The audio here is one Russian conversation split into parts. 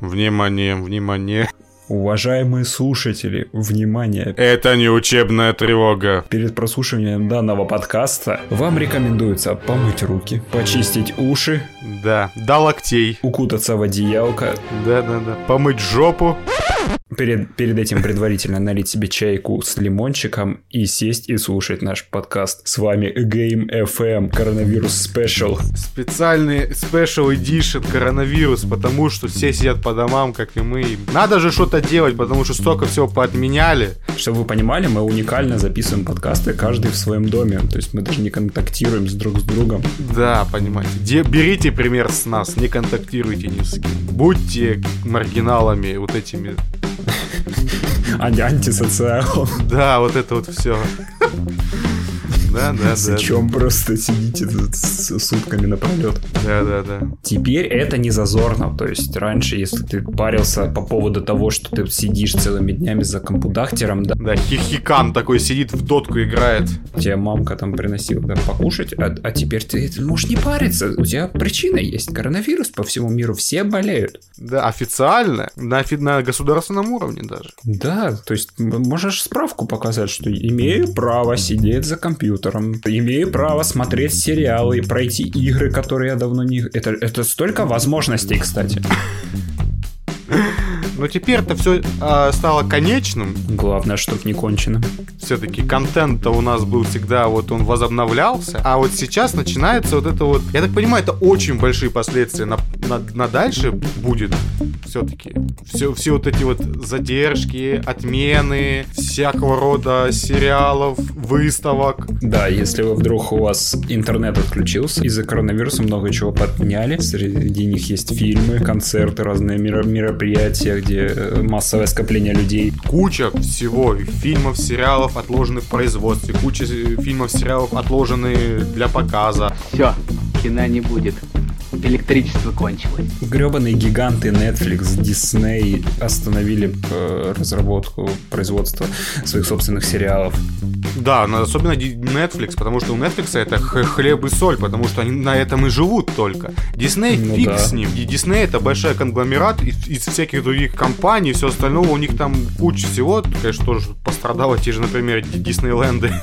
Внимание, внимание. Уважаемые слушатели, внимание! Это не учебная тревога. Перед прослушиванием данного подкаста вам рекомендуется помыть руки, почистить уши, Да, до локтей. укутаться в одеялко, Да-да-да. Помыть жопу. Перед, перед этим предварительно налить себе чайку с лимончиком и сесть и слушать наш подкаст. С вами Game FM Коронавирус Special. Специальный special edition коронавирус, потому что все сидят по домам, как и мы. Надо же что-то делать, потому что столько всего поотменяли. Чтобы вы понимали, мы уникально записываем подкасты, каждый в своем доме. То есть мы даже не контактируем с друг с другом. Да, понимаете. Де- берите пример с нас, не контактируйте ни с кем. Будьте маргиналами вот этими. Анти антисоциал. Да, вот это вот все. Да, да, да. Зачем просто сидите сутками напролет? Да, да, да. Теперь это не зазорно. То есть раньше, если ты парился по поводу того, что ты сидишь целыми днями за компудахтером, да, Да, хихикан такой сидит в дотку играет. тебе мамка там приносила да, покушать, а, а теперь ты можешь не париться. У тебя причина есть. Коронавирус по всему миру, все болеют. Да, официально, на, на государственном уровне даже. Да, то есть можешь справку показать, что имею право сидеть за компьютером, имею право смотреть сериалы пройти игры, которые я давно не... Это, это столько возможностей, кстати. Но теперь-то все стало конечным. Главное, чтоб не кончено. Все-таки контент-то у нас был всегда, вот он возобновлялся. А вот сейчас начинается вот это вот... Я так понимаю, это очень большие последствия на, на, на дальше будет все-таки. Все, все вот эти вот задержки, отмены, всякого рода сериалов, выставок. Да, если вы вдруг у вас интернет отключился, из-за коронавируса много чего подняли. Среди них есть фильмы, концерты, разные меро- мероприятия, где э, массовое скопление людей. Куча всего, фильмов, сериалов отложены в производстве, куча э, фильмов, сериалов отложены для показа. Все, кино не будет. Электричество кончилось. Гребаные гиганты Netflix, Disney остановили э, разработку, производство своих собственных сериалов. Да, но особенно Netflix, потому что у Netflix это хлеб и соль, потому что они на этом и живут только. Дисней Ну фиг да. с ним. И Дисней это большой конгломерат из, из всяких других компаний, все остальное, у них там куча всего, конечно, тоже пострадало те же, например, Ди- Диснейленды.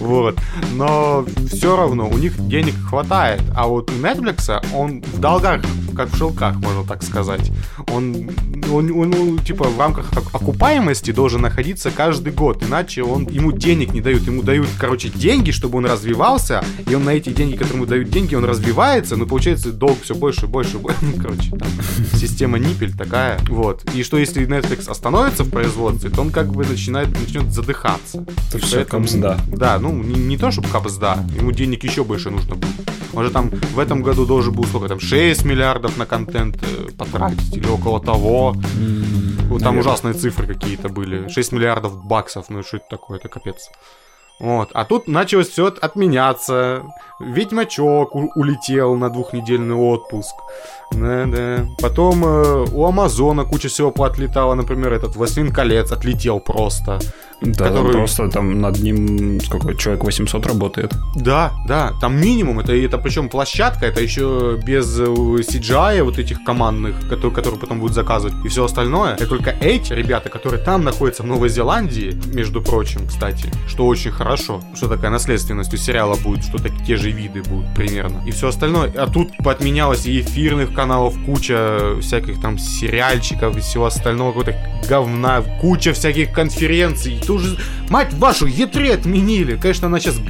Вот. Но все равно у них денег хватает. А вот у Netflix он в долгах, как в шелках, можно так сказать. Он, он, он, ну, типа в рамках ок- окупаемости должен находиться каждый год, иначе он ему денег не дают. Ему дают, короче, деньги, чтобы он развивался, и он на эти деньги, которые ему дают деньги, он развивается, но получается долг все больше и больше больше. Короче, там система ниппель такая. Вот. И что если Netflix остановится в производстве, то он как бы начинает, начнет задыхаться. То И всё, поэтому- кабзда. Да, ну не, не то, чтобы кабзда, ему денег еще больше нужно будет. Может там в этом году должен был сколько там 6 миллиардов на контент э, потратить или около того. Ну, там наверное. ужасные цифры какие-то были. 6 миллиардов баксов, ну что это такое, это капец. Вот. А тут началось все отменяться. Ведьмачок улетел на двухнедельный отпуск. Да, да. Потом э, у Амазона куча всего поотлетала. Например, этот Властелин колец отлетел просто. Да, Который- просто там над ним сколько, человек 800 работает. Да, да, там минимум, это, это причем площадка, это еще без э, CGI вот этих командных, которые, которые потом будут заказывать, и все остальное. Это только эти ребята, которые там находятся в Новой Зеландии, между прочим, кстати, что очень хорошо, что такая наследственность у сериала будет, что так, те же виды будут примерно, и все остальное. А тут подменялось и эфирных каналов, куча всяких там сериальчиков и всего остального, какого-то говна, куча всяких конференций. Ты уже, мать вашу, Е3 отменили. Конечно, она сейчас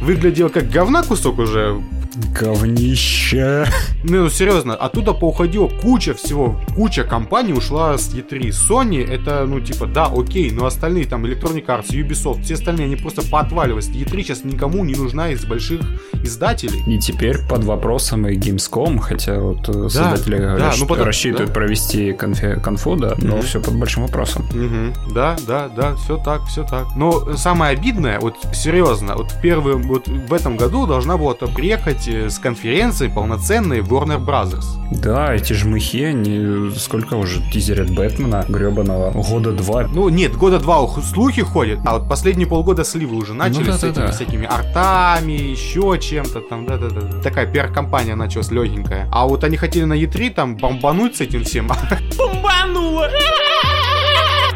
выглядела как говна кусок уже. Говнище. Ну, серьезно, оттуда поуходило куча всего, куча компаний ушла с E3. Sony, это, ну, типа, да, окей, но остальные, там, Electronic Arts, Ubisoft, все остальные, они просто поотваливались. E3 сейчас никому не нужна из больших издателей. И теперь под вопросом и Gamescom, хотя вот э, создатели да, говорят, ну потом- рассчитывают да. провести конфе- конфу, да, но Мгм. все под большим вопросом. Мгм. Да, да, да, все так, все так. Но самое обидное, вот серьезно, вот в первый, вот в этом году должна была приехать выходить э, с конференции полноценной Warner Brothers. Да, эти жмыхи, они сколько уже тизерят Бэтмена гребаного года два. Ну, нет, года два слухи ходят, а вот последние полгода сливы уже начали ну, да, с этими да. всякими артами, еще чем-то там, да-да-да. Такая пиар-компания началась легенькая. А вот они хотели на E3 там бомбануть с этим всем. Бомбануло!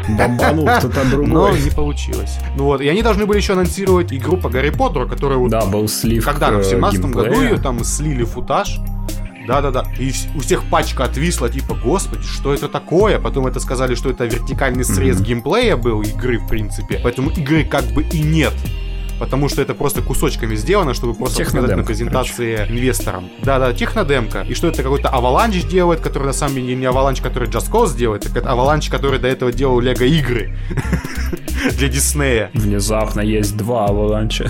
Бомбанул кто-то другой. Но не получилось. Ну вот, и они должны были еще анонсировать игру по Гарри Поттеру, которая вот... Да, был слив Когда, в 17 году ее там слили футаж. Да-да-да. И у всех пачка отвисла, типа, господи, что это такое? Потом это сказали, что это вертикальный срез mm-hmm. геймплея был игры, в принципе. Поэтому игры как бы и нет потому что это просто кусочками сделано, чтобы просто показать на презентации короче. инвесторам. Да-да, технодемка. И что это какой-то Avalanche делает, который на самом деле не Avalanche, который Just Cause делает, так это Avalanche, который до этого делал Лего игры для Диснея. Внезапно есть два Avalanche.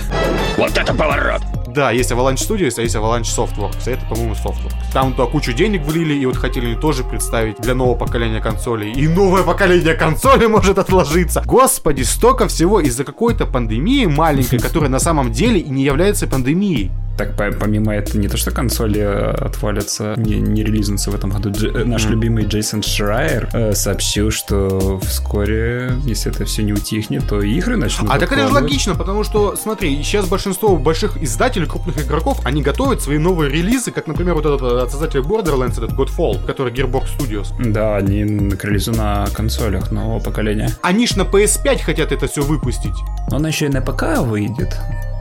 Вот это поворот! Да, есть Avalanche Studios, а есть Avalanche Softworks. А это, по-моему, Softworks. Там туда кучу денег влили, и вот хотели тоже представить для нового поколения консолей. И новое поколение консолей может отложиться. Господи, столько всего из-за какой-то пандемии маленькой, которая на самом деле и не является пандемией. Так, помимо этого, не то, что консоли э, отвалятся, не, не релизнутся в этом году, Дж, mm. наш любимый Джейсон Шрайер э, сообщил, что вскоре, если это все не утихнет, то игры начнут А так это же логично, потому что, смотри, сейчас большинство больших издателей, крупных игроков, они готовят свои новые релизы, как, например, вот этот от создателя Borderlands, этот Godfall, который Gearbox Studios. Да, они к релизу на консолях нового поколения. Они ж на PS5 хотят это все выпустить. Он еще и на ПК выйдет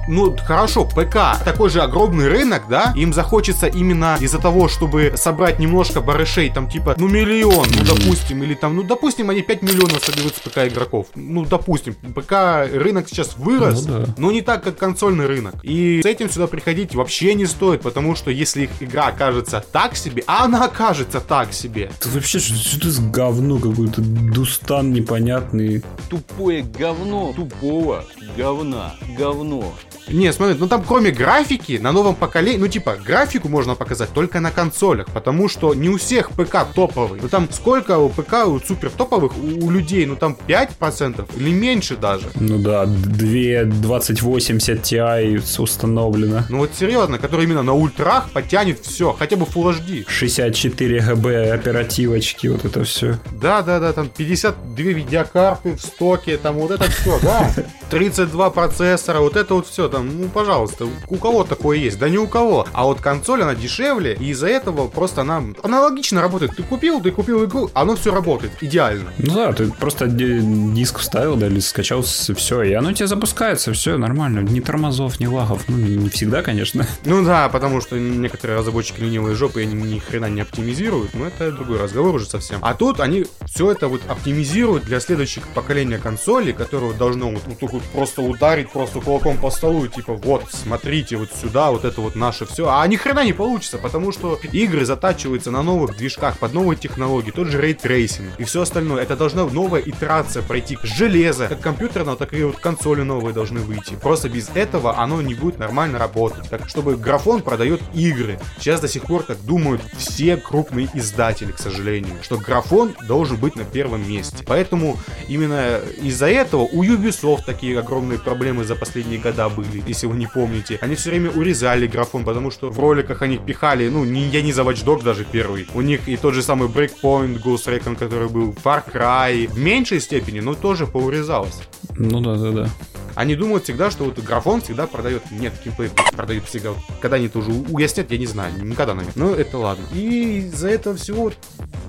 ну, хорошо, ПК такой же огромный рынок, да, им захочется именно из-за того, чтобы собрать немножко барышей, там, типа, ну, миллион, ну, допустим, или там, ну, допустим, они 5 миллионов соберут с ПК игроков. Ну, допустим, ПК рынок сейчас вырос, ну, да. но не так, как консольный рынок. И с этим сюда приходить вообще не стоит, потому что если их игра окажется так себе, а она окажется так себе. Это вообще что-то с говно какой-то, дустан непонятный. Тупое говно тупого говна, говно. Не, смотри, ну там кроме графики, на новом поколении, ну типа, графику можно показать только на консолях, потому что не у всех ПК топовый. Ну там сколько у ПК, у супер топовых, у, у людей, ну там 5% или меньше даже. Ну да, 2 2080 Ti установлено. Ну вот серьезно, который именно на ультрах потянет все, хотя бы Full HD. 64 ГБ оперативочки, вот это все. Да, да, да, там 52 видеокарты в стоке, там вот это все, да. 32 процессора, вот это вот все, там, ну, пожалуйста, у кого такое есть? Да не у кого. А вот консоль, она дешевле, и из-за этого просто она аналогично работает. Ты купил, ты купил игру, оно все работает идеально. Ну да, ты просто диск вставил, да, или скачал, все, и оно тебе запускается, все нормально. Ни тормозов, ни лагов. Ну, не всегда, конечно. Ну да, потому что некоторые разработчики ленивые жопы они ни хрена не оптимизируют, но это другой разговор уже совсем. А тут они все это вот оптимизируют для следующих поколения консолей, которые должно вот, вот просто ударить просто кулаком по столу типа, вот, смотрите вот сюда, вот это вот наше все. А ни хрена не получится, потому что игры затачиваются на новых движках, под новые технологии, тот же ray tracing и все остальное. Это должна новая итерация пройти. Железо, как компьютерное, так и вот консоли новые должны выйти. Просто без этого оно не будет нормально работать. Так, чтобы графон продает игры. Сейчас до сих пор так думают все крупные издатели, к сожалению, что графон должен быть на первом месте. Поэтому именно из-за этого у Ubisoft такие огромные проблемы за последние года были если вы не помните. Они все время урезали графон, потому что в роликах они пихали, ну, не, я не за Watch Dogs даже первый. У них и тот же самый Breakpoint, Ghost Recon, который был, Far Cry, в меньшей степени, но тоже поурезалось. Ну да, да, да. Они думают всегда, что вот графон всегда продает. Нет, геймплей продают всегда. Когда они тоже уяснят, я не знаю. Никогда, наверное. Но это ладно. И из-за этого всего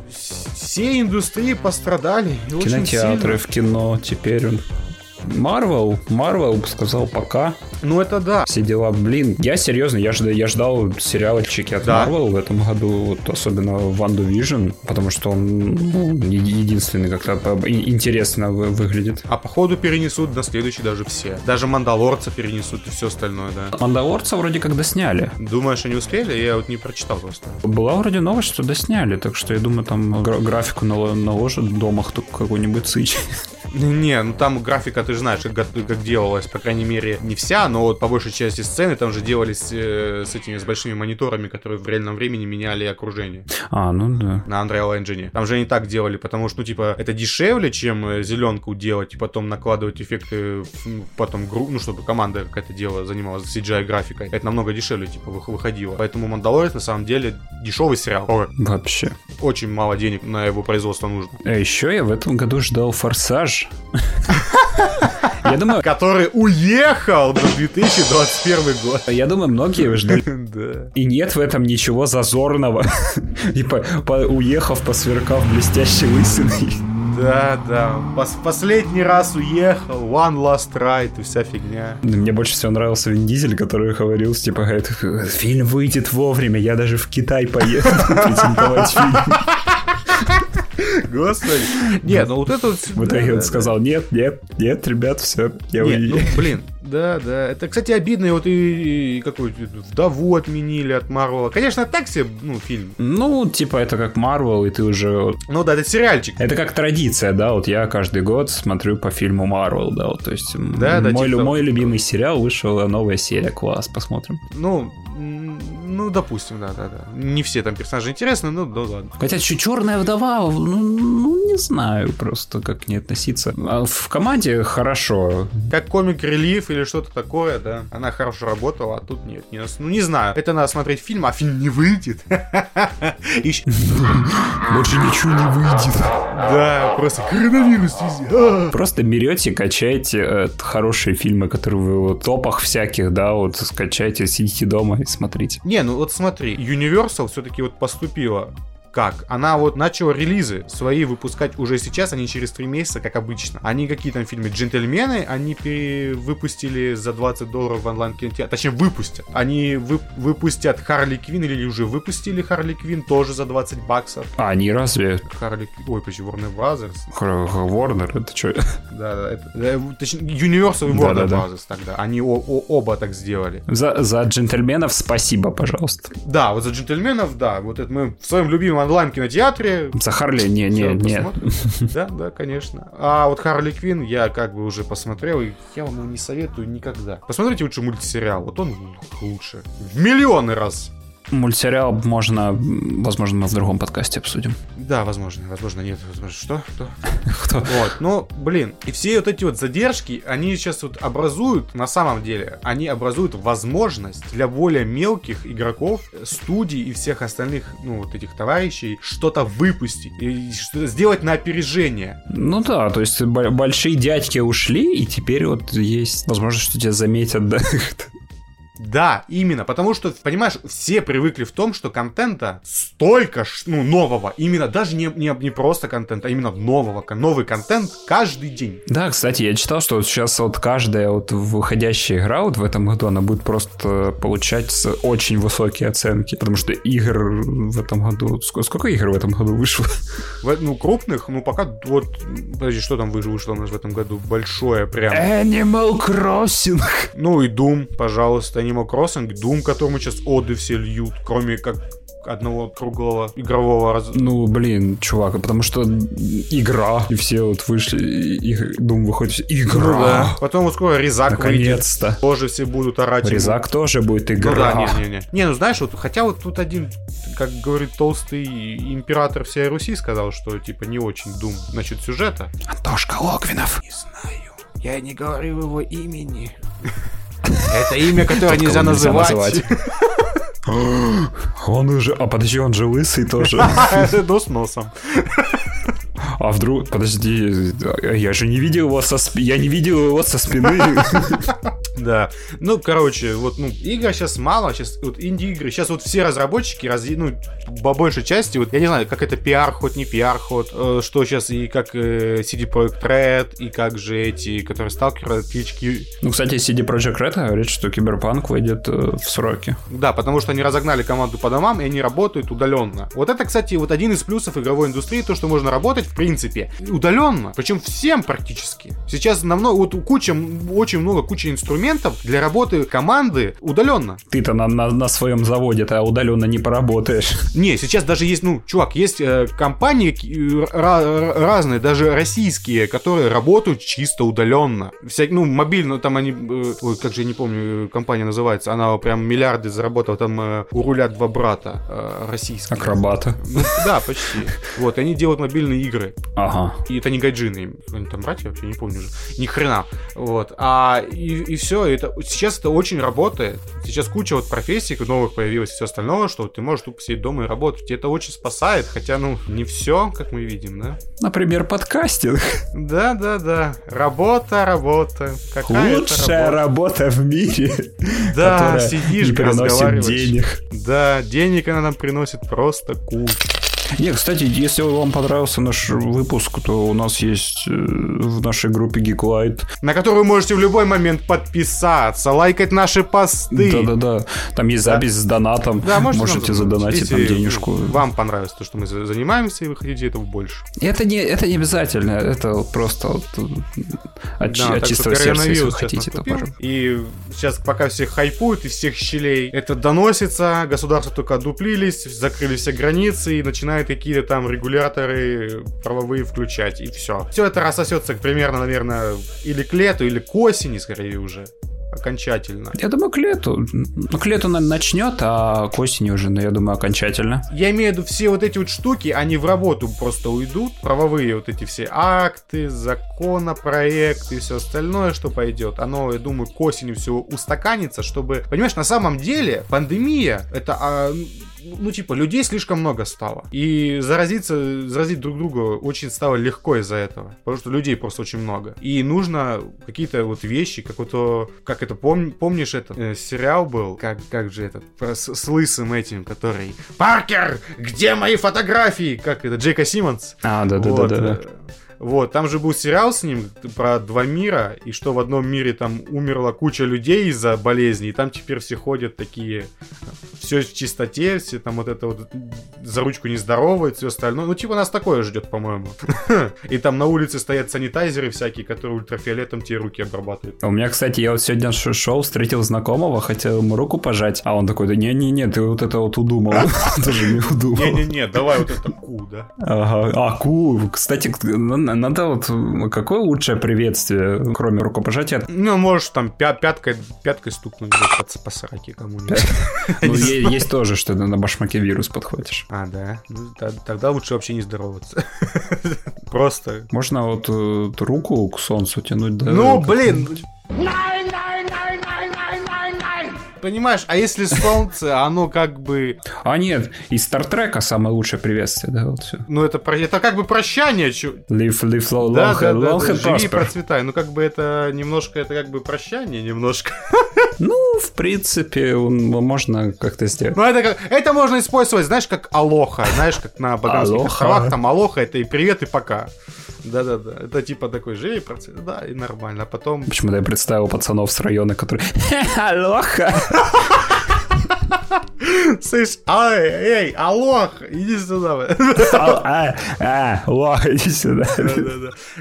все индустрии пострадали. Кинотеатры в кино теперь он Марвел, Марвел сказал пока. Ну это да. Все дела, блин, я серьезно, я, ждал, я ждал сериалчики от да. Marvel в этом году, вот особенно Ванду Vision, потому что он ну, единственный как-то интересно выглядит. А походу перенесут на следующий даже все. Даже Мандалорца перенесут и все остальное, да. Мандалорца вроде как досняли. Думаешь, они успели? Я вот не прочитал просто. Была вроде новость, что досняли, так что я думаю, там графику наложат дома кто какой-нибудь сыч. Не, ну там графика, ты же знаешь, как, как делалась, по крайней мере, не вся, но вот по большей части сцены там же делались э, с этими, с большими мониторами, которые в реальном времени меняли окружение А, ну да. на Unreal Engine. Там же они так делали, потому что, ну, типа, это дешевле, чем э, зеленку делать и потом накладывать эффекты, ну, потом, гру- ну, чтобы команда какая-то дело занималась CGI-графикой. Это намного дешевле, типа, вых- выходило. Поэтому Мандалорец, на самом деле, дешевый сериал. Ой, Вообще. Очень мало денег на его производство нужно. А еще я в этом году ждал «Форсаж». Я думаю, Который уехал на 2021 год. я думаю, многие ждали. Да. И нет в этом ничего зазорного. И по- по- уехав, посверкав блестящей лысиной. Да, да. Пос- последний раз уехал. One last ride и вся фигня. Мне больше всего нравился Вин Дизель, который говорил, типа, говорит, фильм выйдет вовремя, я даже в Китай поеду презентовать фильм. Господи. Нет, ну вот это вот... В итоге он сказал, нет, нет, нет, ребят, все, я Нет, ну, блин, да, да. Это, кстати, обидно, и вот и, и какой вдову отменили от Марвела. Конечно, так себе, ну, фильм. Ну, типа, это как Марвел, и ты уже... Ну да, это сериальчик. Это как традиция, да, вот я каждый год смотрю по фильму Марвел, да, вот, то есть Да, да, мой, типа того. мой любимый сериал вышел, новая серия, класс, посмотрим. Ну, ну, допустим, да, да, да. Не все там персонажи интересны, ну, да ладно. Хотя чуть черная вдова, ну, ну, не знаю просто, как к ней относиться. А В команде хорошо. Как комик-релиф или что-то такое, да. Она хорошо работала, а тут нет. Не, ну, не знаю. Это надо смотреть фильм, а фильм не выйдет. Больше ничего не выйдет. Да, просто коронавирус везде. А. Просто берете, качаете э, хорошие фильмы, которые вы в топах всяких, да, вот скачайте, сидите дома и смотрите. Не, ну вот смотри, Universal все-таки вот поступила как? Она вот начала релизы свои выпускать уже сейчас, а не через три месяца, как обычно. Они какие там фильмы? Джентльмены, они выпустили за 20 долларов в онлайн кинотеатре. Точнее, выпустят. Они вы- выпустят Харли Квин или уже выпустили Харли Квин тоже за 20 баксов. А, они разве... Харли Квин... Ой, почти Warner Brothers. Warner, это что? Да, да, это, да, точнее, Universal и Да, Warner да, да. Brothers тогда. Они о- о- оба так сделали. За, за джентльменов спасибо, пожалуйста. Да, вот за джентльменов, да. Вот это мы в своем любимом онлайн-кинотеатре За Харли, не, не, не. Да, да, конечно. А вот Харли Квин я как бы уже посмотрел, и я вам его не советую никогда. Посмотрите лучше мультсериал, вот он лучше. В миллионы раз. Мультсериал можно, возможно, мы в другом подкасте обсудим. Да, возможно, возможно, нет, возможно, что? Кто? Кто? Вот, ну, блин, и все вот эти вот задержки, они сейчас вот образуют, на самом деле, они образуют возможность для более мелких игроков, студий и всех остальных, ну, вот этих товарищей, что-то выпустить, и что-то сделать на опережение. Ну да, то есть бо- большие дядьки ушли, и теперь вот есть возможность, что тебя заметят, да. Да, именно, потому что, понимаешь, все привыкли в том, что контента столько, ж, ну, нового, именно даже не, не, не просто контента, а именно нового, новый контент каждый день. Да, кстати, я читал, что вот сейчас вот каждая вот выходящая игра вот в этом году, она будет просто получать очень высокие оценки, потому что игр в этом году... ск- Сколько игр в этом году вышло? В- ну, крупных, ну, пока вот, подожди, что там вышло, вышло у нас в этом году? Большое прям. Animal Crossing. Ну и Doom, пожалуйста, Animal Crossing, Doom, которому сейчас оды все льют, кроме как одного круглого игрового раз... Ну, блин, чувак, потому что игра, и все вот вышли, и, и Doom выходит, все, игра. Ну да. Потом вот скоро Резак выйдет. Наконец-то. Тоже все будут орать. ему. Резак тоже будет Ну игра. да, не-не-не. Не, ну знаешь, вот хотя вот тут один, как говорит толстый император всей Руси, сказал, что типа не очень дум насчет сюжета. Антошка Логвинов. Не знаю. Я не говорю его имени. Это имя, которое нельзя называть. Он уже... А подожди, он же лысый тоже. Но с носом. А вдруг... Подожди, я же не видел его со спины. Я не видел его со спины. Да. Ну, короче, вот, ну, игр сейчас мало, сейчас вот инди-игры, сейчас вот все разработчики, раз, ну, по большей части, вот, я не знаю, как это пиар-ход, не пиар-ход, э, что сейчас, и как э, CD Projekt Red, и как же эти, которые сталкеры, клички, Ну, кстати, CD Projekt Red говорит, что Киберпанк выйдет э, в сроки. да, потому что они разогнали команду по домам, и они работают удаленно. Вот это, кстати, вот один из плюсов игровой индустрии, то, что можно работать, в принципе, удаленно, причем всем практически. Сейчас намного, вот куча, очень много, куча инструментов, инструментов для работы команды удаленно. Ты-то на, на, на своем заводе-то удаленно не поработаешь. Не, сейчас даже есть, ну, чувак, есть э, компании э, ра- разные, даже российские, которые работают чисто удаленно. Вся, ну, мобильно, там они, э, ой, как же я не помню, э, компания называется, она прям миллиарды заработала, там э, у руля два брата э, российские. Акробата. Ну, да, почти. Вот, они делают мобильные игры. Ага. И это не гайджины, они там братья вообще, не помню уже. Ни хрена. Вот. А и, и все, это сейчас это очень работает. Сейчас куча вот профессий новых появилось и все остальное, что ты можешь тупо сидеть дома и работать. И это очень спасает, хотя, ну, не все, как мы видим, да? Например, подкастинг. Да, да, да. Работа, работа. Какая Лучшая работа в мире. Да, сидишь, не приносит разговариваешь. денег. Да, денег она нам приносит просто кучу. Не, кстати, если вам понравился наш выпуск, то у нас есть э, в нашей группе Geek Light. На которую вы можете в любой момент подписаться, лайкать наши посты. Да-да-да. Там есть Да. запись с донатом. Да, можете, можете задонатить если денежку. Вам понравилось то, что мы за- занимаемся, и вы хотите этого больше. Это не, это не обязательно, это просто вот, э, от, Да, от чистого сердца, если вы хотите, то наступил, пожалуйста. И сейчас пока всех хайпуют из всех щелей, это доносится, государства только одуплились, закрыли все границы и начинают какие-то там регуляторы правовые включать, и все. Все это рассосется примерно, наверное, или к лету, или к осени, скорее уже. Окончательно. Я думаю, к лету. Ну, к лету наверное, начнет, а к осени уже, ну, я думаю, окончательно. Я имею в виду, все вот эти вот штуки, они в работу просто уйдут, правовые вот эти все акты, законопроекты и все остальное, что пойдет, оно, я думаю, к осени все устаканится, чтобы, понимаешь, на самом деле пандемия, это, а, ну, типа, людей слишком много стало. И заразиться, заразить друг друга очень стало легко из-за этого. Потому что людей просто очень много. И нужно какие-то вот вещи, как вот, о, как это, пом- помнишь, это э, сериал был, как, как же этот, про- с, с лысым этим, который Паркер, где мои фотографии? Как это, Джейка Симмонс? А, да-да-да. Вот, да, да. э, Вот, там же был сериал с ним про два мира, и что в одном мире там умерла куча людей из-за болезни, и там теперь все ходят такие, все в чистоте, все там вот это вот за ручку не здоровают, все остальное. Ну, типа нас такое ждет, по-моему. И там на улице стоят санитайзеры всякие, которые ультрафиолетом тебе руки обрабатывают. У меня, кстати, я вот сегодня шел, встретил знакомого, хотел ему руку пожать, а он такой, да не-не-не, ты вот это вот удумал. Тоже не удумал. Не-не-не, давай вот это ку, да? Ага. А, ку. Кстати, надо вот... Какое лучшее приветствие, кроме рукопожатия? Ну, можешь там пя- пяткой, пяткой стукнуть по, по сраке кому-нибудь. Есть тоже, что ты на башмаке вирус подхватишь. А, да? Ну, тогда лучше вообще не здороваться. Просто. Можно вот э, руку к солнцу тянуть, да? Ну, блин! Понимаешь, а если солнце, оно как бы... А нет, из Стартрека самое лучшее приветствие, да, вот все. Ну, это, про- это как бы прощание. чё- Live, live, long, Да, long, да, long да, and да, живи и процветай. Ну, как бы это немножко, это как бы прощание немножко. Ну, в принципе, можно как-то сделать. Ну, это, как- это можно использовать, знаешь, как алоха. Знаешь, как на Багамских островах, там алоха, это и привет, и пока. Да-да-да. Это типа такой, живи, и процветай. Да, и нормально. А потом... Почему-то я представил пацанов с района, которые... Алоха! Слышь, ай, эй, алох, иди сюда. А, а, лоха, иди сюда.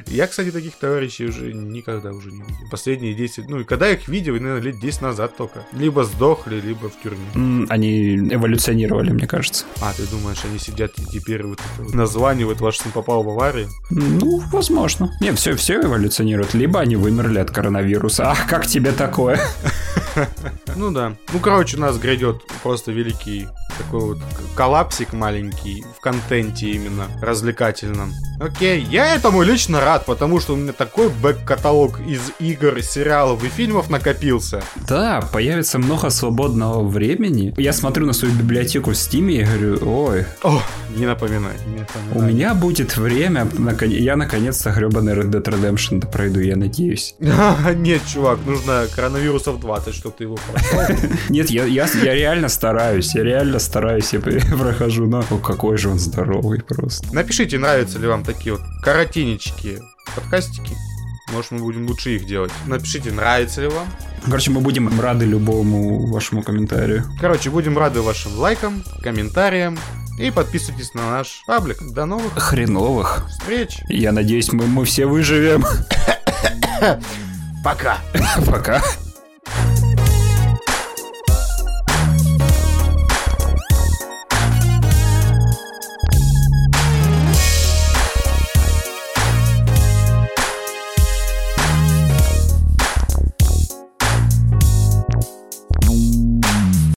Я, кстати, таких товарищей уже никогда уже не видел. Последние 10... Ну, и когда я их видел, наверное, лет 10 назад только. Либо сдохли, либо в тюрьме. Они эволюционировали, мне кажется. А, ты думаешь, они сидят и теперь вот названивают, ваш сын попал в аварию? Ну, возможно. Не, все, все эволюционирует. Либо они вымерли от коронавируса. Ах, как тебе такое? Ну да. Ну, короче, у нас грядет просто великий такой вот коллапсик маленький в контенте именно развлекательном. Окей, я этому лично рад, потому что у меня такой бэк-каталог из игр, сериалов и фильмов накопился. Да, появится много свободного времени. Я смотрю на свою библиотеку в Стиме и говорю, ой, О, не напоминай, не напоминай. у меня будет время, я наконец-то гребаный Red Dead Redemption пройду, я надеюсь. Нет, чувак, нужно коронавирусов 20, чтобы ты его прошел. Нет, я реально стараюсь, я реально стараюсь, я прохожу, но О, какой же он здоровый просто. Напишите, нравятся ли вам такие вот коротенечки подкастики. Может, мы будем лучше их делать. Напишите, нравится ли вам. Короче, мы будем рады любому вашему комментарию. Короче, будем рады вашим лайкам, комментариям. И подписывайтесь на наш паблик. До новых Хреновых. встреч. Я надеюсь, мы, мы все выживем. Пока. Пока.